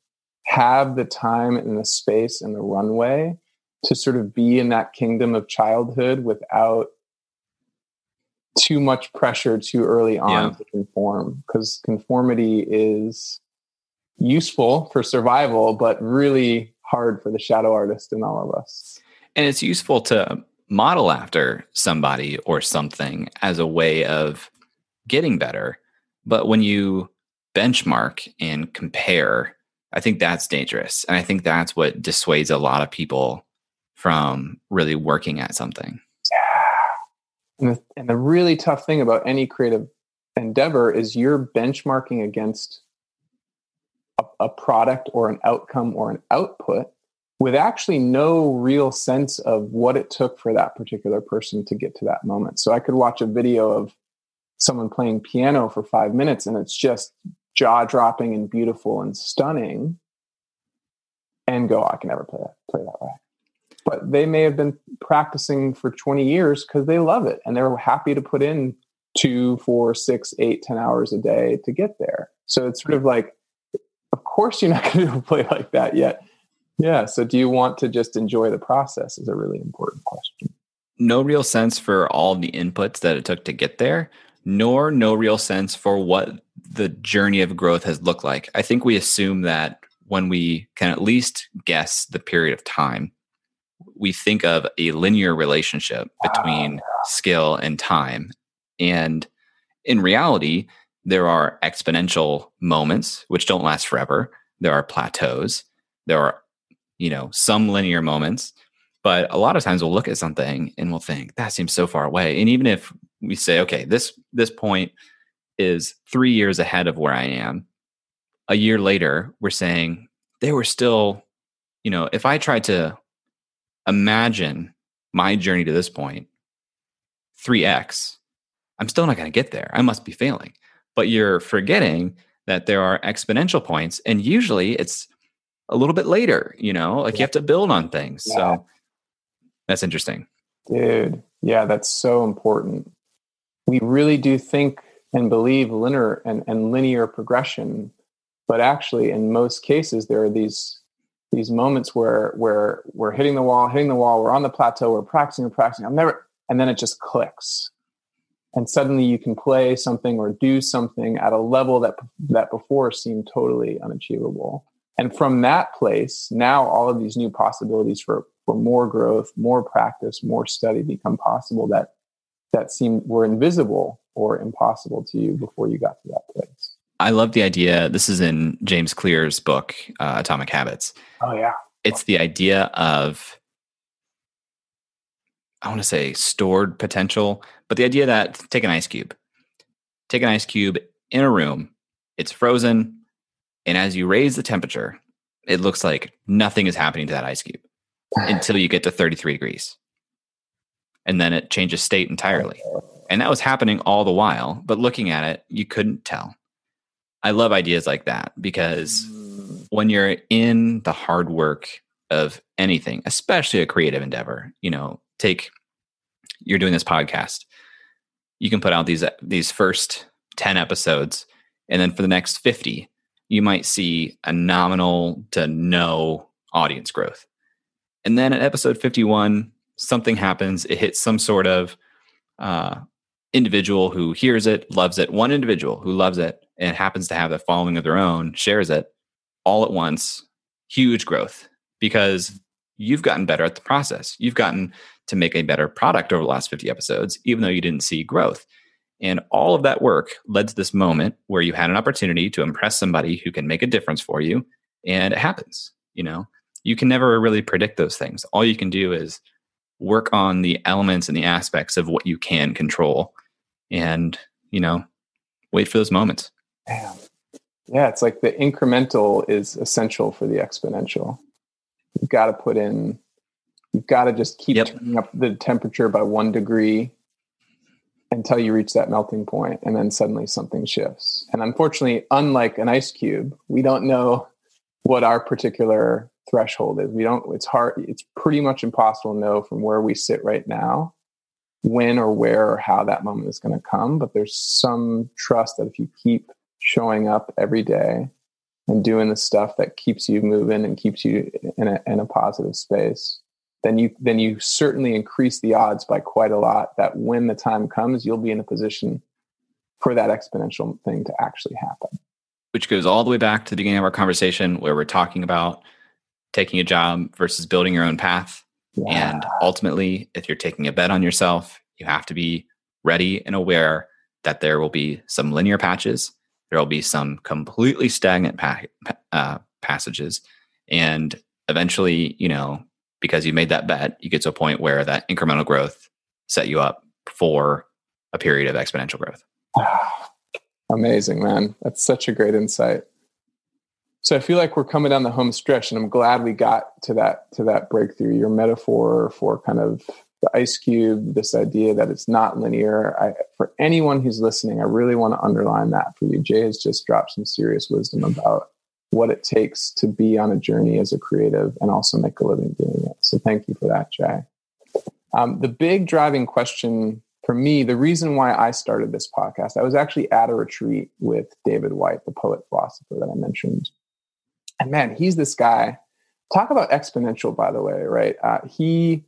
Speaker 1: have the time and the space and the runway to sort of be in that kingdom of childhood without too much pressure too early on yeah. to conform because conformity is useful for survival but really hard for the shadow artist in all of us.
Speaker 2: And it's useful to model after somebody or something as a way of getting better. But when you benchmark and compare i think that's dangerous. And i think that's what dissuades a lot of people from really working at something.
Speaker 1: And the, and the really tough thing about any creative endeavor is you're benchmarking against a, a product or an outcome or an output with actually no real sense of what it took for that particular person to get to that moment. So I could watch a video of someone playing piano for five minutes and it's just jaw dropping and beautiful and stunning and go, oh, I can never play that, play that way. But they may have been practicing for 20 years because they love it and they're happy to put in two, four, six, eight, ten hours a day to get there. So it's sort of like, of course you're not going *laughs* to play like that yet. Yeah. So do you want to just enjoy the process? Is a really important question.
Speaker 2: No real sense for all the inputs that it took to get there, nor no real sense for what the journey of growth has looked like. I think we assume that when we can at least guess the period of time, we think of a linear relationship between ah, skill and time. And in reality, there are exponential moments which don't last forever. There are plateaus. There are, you know, some linear moments. But a lot of times we'll look at something and we'll think that seems so far away. And even if we say, okay, this this point is three years ahead of where I am, a year later, we're saying they were still, you know, if I tried to imagine my journey to this point, 3x, I'm still not going to get there. I must be failing. But you're forgetting that there are exponential points, and usually it's a little bit later, you know, like yeah. you have to build on things. Yeah. So that's interesting.
Speaker 1: Dude, yeah, that's so important. We really do think and believe linear and, and linear progression but actually in most cases there are these these moments where where we're hitting the wall hitting the wall we're on the plateau we're practicing and practicing. I'm never and then it just clicks. And suddenly you can play something or do something at a level that that before seemed totally unachievable. And from that place now all of these new possibilities for for more growth more practice more study become possible that that seemed were invisible or impossible to you before you got to that place
Speaker 2: I love the idea. This is in James Clear's book, uh, Atomic Habits.
Speaker 1: Oh, yeah.
Speaker 2: It's the idea of, I want to say stored potential, but the idea that take an ice cube, take an ice cube in a room, it's frozen. And as you raise the temperature, it looks like nothing is happening to that ice cube *sighs* until you get to 33 degrees. And then it changes state entirely. And that was happening all the while, but looking at it, you couldn't tell I love ideas like that because mm. when you're in the hard work of anything, especially a creative endeavor, you know, take you're doing this podcast. You can put out these these first 10 episodes and then for the next 50, you might see a nominal to no audience growth. And then at episode 51, something happens, it hits some sort of uh, individual who hears it, loves it, one individual who loves it, and happens to have a following of their own shares it all at once, huge growth because you've gotten better at the process. You've gotten to make a better product over the last 50 episodes, even though you didn't see growth. And all of that work led to this moment where you had an opportunity to impress somebody who can make a difference for you. And it happens. You know, you can never really predict those things. All you can do is work on the elements and the aspects of what you can control and, you know, wait for those moments.
Speaker 1: Damn. Yeah, it's like the incremental is essential for the exponential. You've got to put in, you've got to just keep yep. turning up the temperature by one degree until you reach that melting point, and then suddenly something shifts. And unfortunately, unlike an ice cube, we don't know what our particular threshold is. We don't, it's hard, it's pretty much impossible to know from where we sit right now when or where or how that moment is going to come. But there's some trust that if you keep showing up every day and doing the stuff that keeps you moving and keeps you in a, in a positive space, then you then you certainly increase the odds by quite a lot that when the time comes, you'll be in a position for that exponential thing to actually happen.
Speaker 2: Which goes all the way back to the beginning of our conversation where we're talking about taking a job versus building your own path. Yeah. And ultimately, if you're taking a bet on yourself, you have to be ready and aware that there will be some linear patches there will be some completely stagnant pa- uh, passages. And eventually you know because you made that bet you get to a point where that incremental growth set you up for a period of exponential growth. *sighs*
Speaker 1: Amazing man. That's such a great insight. So I feel like we're coming down the home stretch, and I'm glad we got to that to that breakthrough. Your metaphor for kind of the ice cube, this idea that it's not linear. I, for anyone who's listening, I really want to underline that for you. Jay has just dropped some serious wisdom about what it takes to be on a journey as a creative and also make a living doing it. So thank you for that, Jay. Um, the big driving question for me, the reason why I started this podcast, I was actually at a retreat with David Whyte, the poet philosopher that I mentioned. And man, he's this guy. Talk about exponential, by the way, right? Uh, he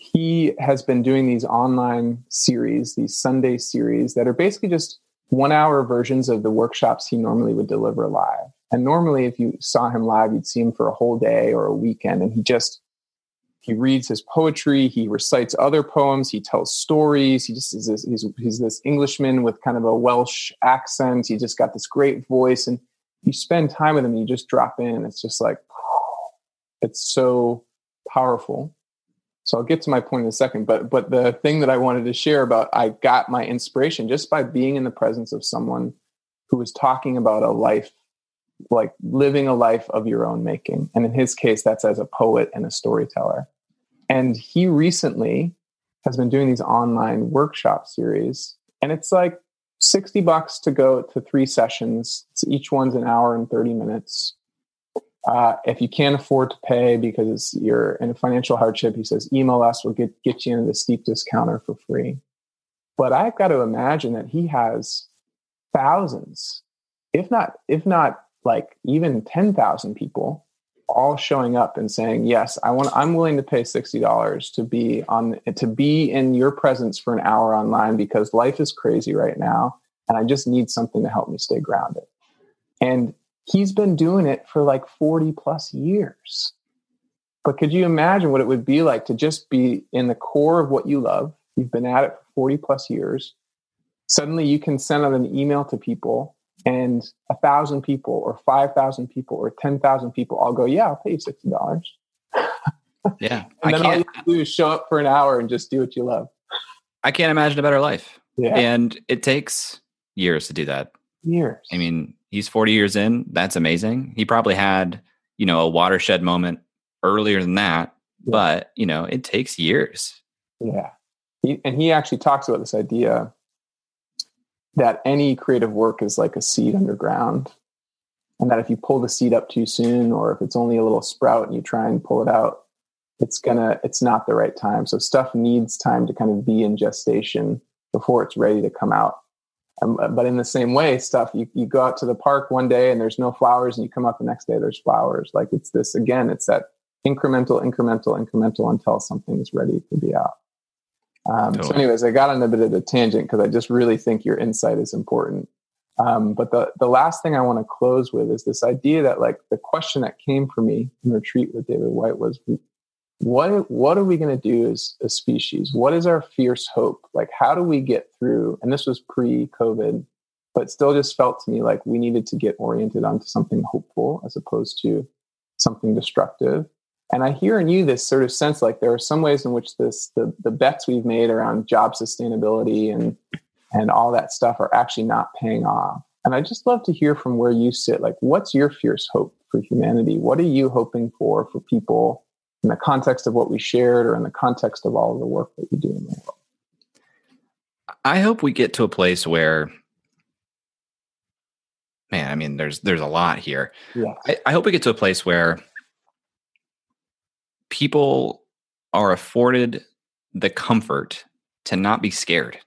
Speaker 1: he has been doing these online series, these Sunday series that are basically just one hour versions of the workshops he normally would deliver live. And normally, if you saw him live, you'd see him for a whole day or a weekend, and he just he reads his poetry, he recites other poems, he tells stories. He just is this, he's he's this Englishman with kind of a Welsh accent. He just got this great voice, and you spend time with him, and you just drop in. It's just like it's so powerful. So I'll get to my point in a second. But but the thing that I wanted to share about I got my inspiration just by being in the presence of someone who was talking about a life like living a life of your own making. And in his case, that's as a poet and a storyteller. And he recently has been doing these online workshop series. And it's like 60 bucks to go to three sessions. Each one's an hour and 30 minutes. Uh, if you can't afford to pay because you're in a financial hardship, he says, email us, we'll get, get you into the steep discounter for free. But I've got to imagine that he has thousands, if not, if not like even 10,000 people all showing up and saying, yes, I want, I'm willing to pay $60 to be on, to be in your presence for an hour online because life is crazy right now. And I just need something to help me stay grounded. And he's been doing it for like 40 plus years. But could you imagine what it would be like to just be in the core of what you love? You've been at it for 40 plus years. Suddenly you can send out an email to people and a thousand people or 5,000 people or 10,000 people all go, yeah, I'll pay you $60. *laughs*
Speaker 2: Yeah.
Speaker 1: and then all you do is show up for an hour and just do what you love.
Speaker 2: I can't imagine a better life.
Speaker 1: Yeah.
Speaker 2: And it takes years to do that.
Speaker 1: Years.
Speaker 2: I mean, he's 40 years in. That's amazing. He probably had, you know, a watershed moment earlier than that, yeah. but, you know, it takes years.
Speaker 1: Yeah. He, and he actually talks about this idea that any creative work is like a seed underground and that if you pull the seed up too soon or if it's only a little sprout and you try and pull it out it's gonna it's not the right time so stuff needs time to kind of be in gestation before it's ready to come out um, but in the same way stuff you, you go out to the park one day and there's no flowers and you come up the next day there's flowers like it's this again it's that incremental incremental incremental until something's ready to be out um, totally. So, anyways, I got on a bit of a tangent because I just really think your insight is important. Um, but the the last thing I want to close with is this idea that like the question that came for me in retreat with David Whyte was, what what are we going to do as a species? What is our fierce hope? Like, how do we get through? And this was pre-COVID, but still just felt to me like we needed to get oriented onto something hopeful as opposed to something destructive. And I hear in you this sort of sense like there are some ways in which this the, the bets we've made around job sustainability and and all that stuff are actually not paying off. And I just love to hear from where you sit. Like, what's your fierce hope for humanity? What are you hoping for for people in the context of what we shared or in the context of all of the work that you do in the world?
Speaker 2: I hope we get to a place where man, I mean, there's there's a lot here.
Speaker 1: Yeah.
Speaker 2: I, I hope we get to a place where people are afforded the comfort to not be scared.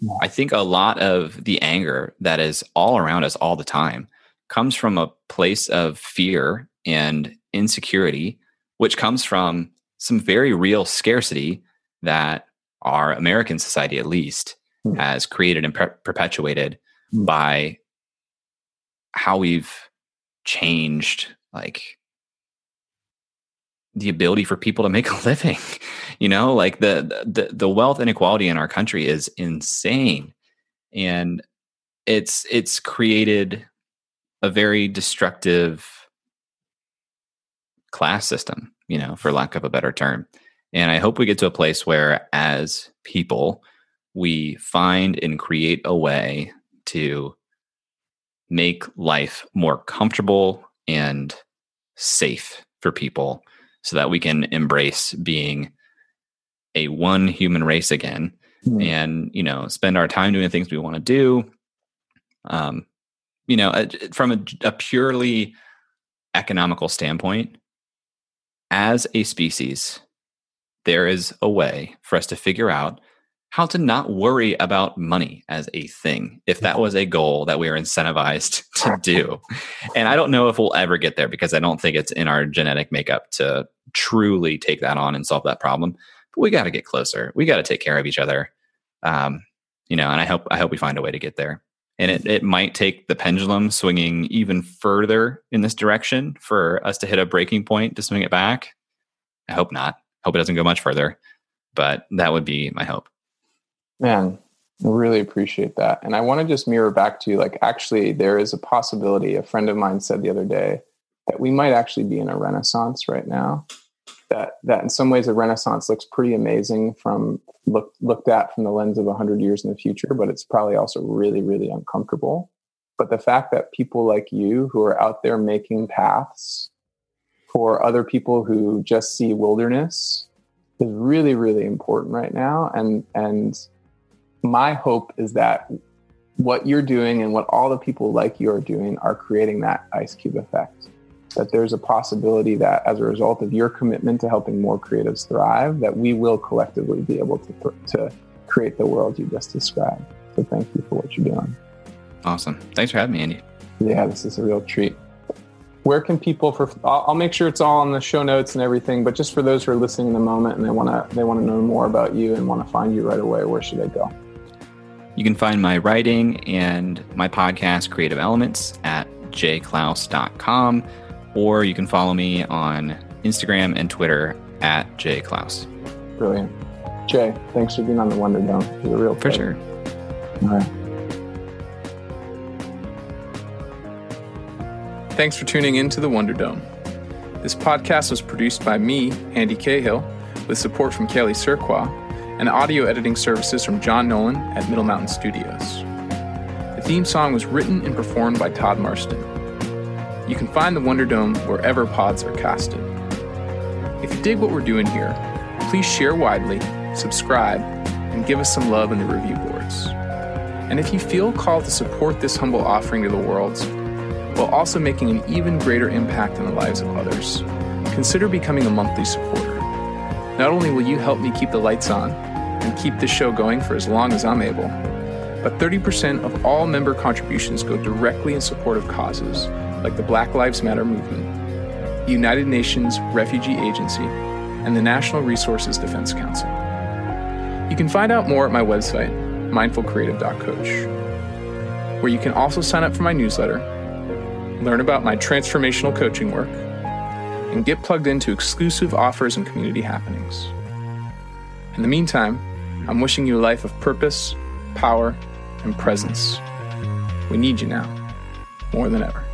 Speaker 2: Yeah. I think a lot of the anger that is all around us all the time comes from a place of fear and insecurity, which comes from some very real scarcity that our American society, at least, mm. has created and per- perpetuated mm. by how we've changed like the ability for people to make a *laughs* living you know like the the the wealth inequality in our country is insane and it's it's created a very destructive class system you know for lack of a better term and i hope we get to a place where as people we find and create a way to make life more comfortable and safe for people so that we can embrace being a one human race again mm. and you know spend our time doing the things we want to do um you know from a, a purely economical standpoint as a species there is a way for us to figure out how to not worry about money as a thing if that was a goal that we are incentivized *laughs* to do. And I don't know if we'll ever get there because I don't think it's in our genetic makeup to truly take that on and solve that problem. But we got to get closer. We got to take care of each other. Um, you know, and I hope I hope we find a way to get there. And it it might take the pendulum swinging even further in this direction for us to hit a breaking point to swing it back. I hope not. Hope it doesn't go much further, but that would be my hope.
Speaker 1: Man, really appreciate that. And I want to just mirror back to you like, actually, there is a possibility. A friend of mine said the other day that we might actually be in a renaissance right now. That, that in some ways a renaissance looks pretty amazing from look, looked at from the lens of 100 years in the future but it's probably also really really uncomfortable. But the fact that people like you who are out there making paths for other people who just see wilderness is really really important right now. And and my hope is that what you're doing and what all the people like you are doing are creating that ice cube effect that there's a possibility that as a result of your commitment to helping more creatives thrive that we will collectively be able to, to create the world you just described. So thank you for what you're doing.
Speaker 2: Awesome. Thanks for having me andy.
Speaker 1: Yeah this is a real treat. Where can people for I'll, make sure it's all on the show notes and everything but just for those who are listening in the moment and they want to they want to know more about you and want to find you right away where should they go?
Speaker 2: You can find my writing and my podcast, Creative Elements, at jayclouse.com, or you can follow me on Instagram and Twitter at Jay Clouse.
Speaker 1: Brilliant. Jay, thanks for being on the Wonder Dome. It's a real
Speaker 2: For sure.
Speaker 1: All right.
Speaker 3: Thanks for tuning in to the Wonder Dome. This podcast was produced by me, Andy Cahill, with support from Kelly Surqua and audio editing services from John Nolan at Middle Mountain Studios. The theme song was written and performed by Todd Marston. You can find the Wonder Dome wherever pods are casted. If you dig what we're doing here, please share widely, subscribe, and give us some love in the review boards. And if you feel called to support this humble offering to the world, while also making an even greater impact on the lives of others, consider becoming a monthly supporter. Not only will you help me keep the lights on, and keep this show going for as long as I'm able. But 30% of all member contributions go directly in support of causes like the Black Lives Matter movement, the United Nations Refugee Agency, and the Natural Resources Defense Council. You can find out more at my website, mindfulcreative.coach, where you can also sign up for my newsletter, learn about my transformational coaching work, and get plugged into exclusive offers and community happenings. In the meantime, I'm wishing you a life of purpose, power, and presence. We need you now more than ever.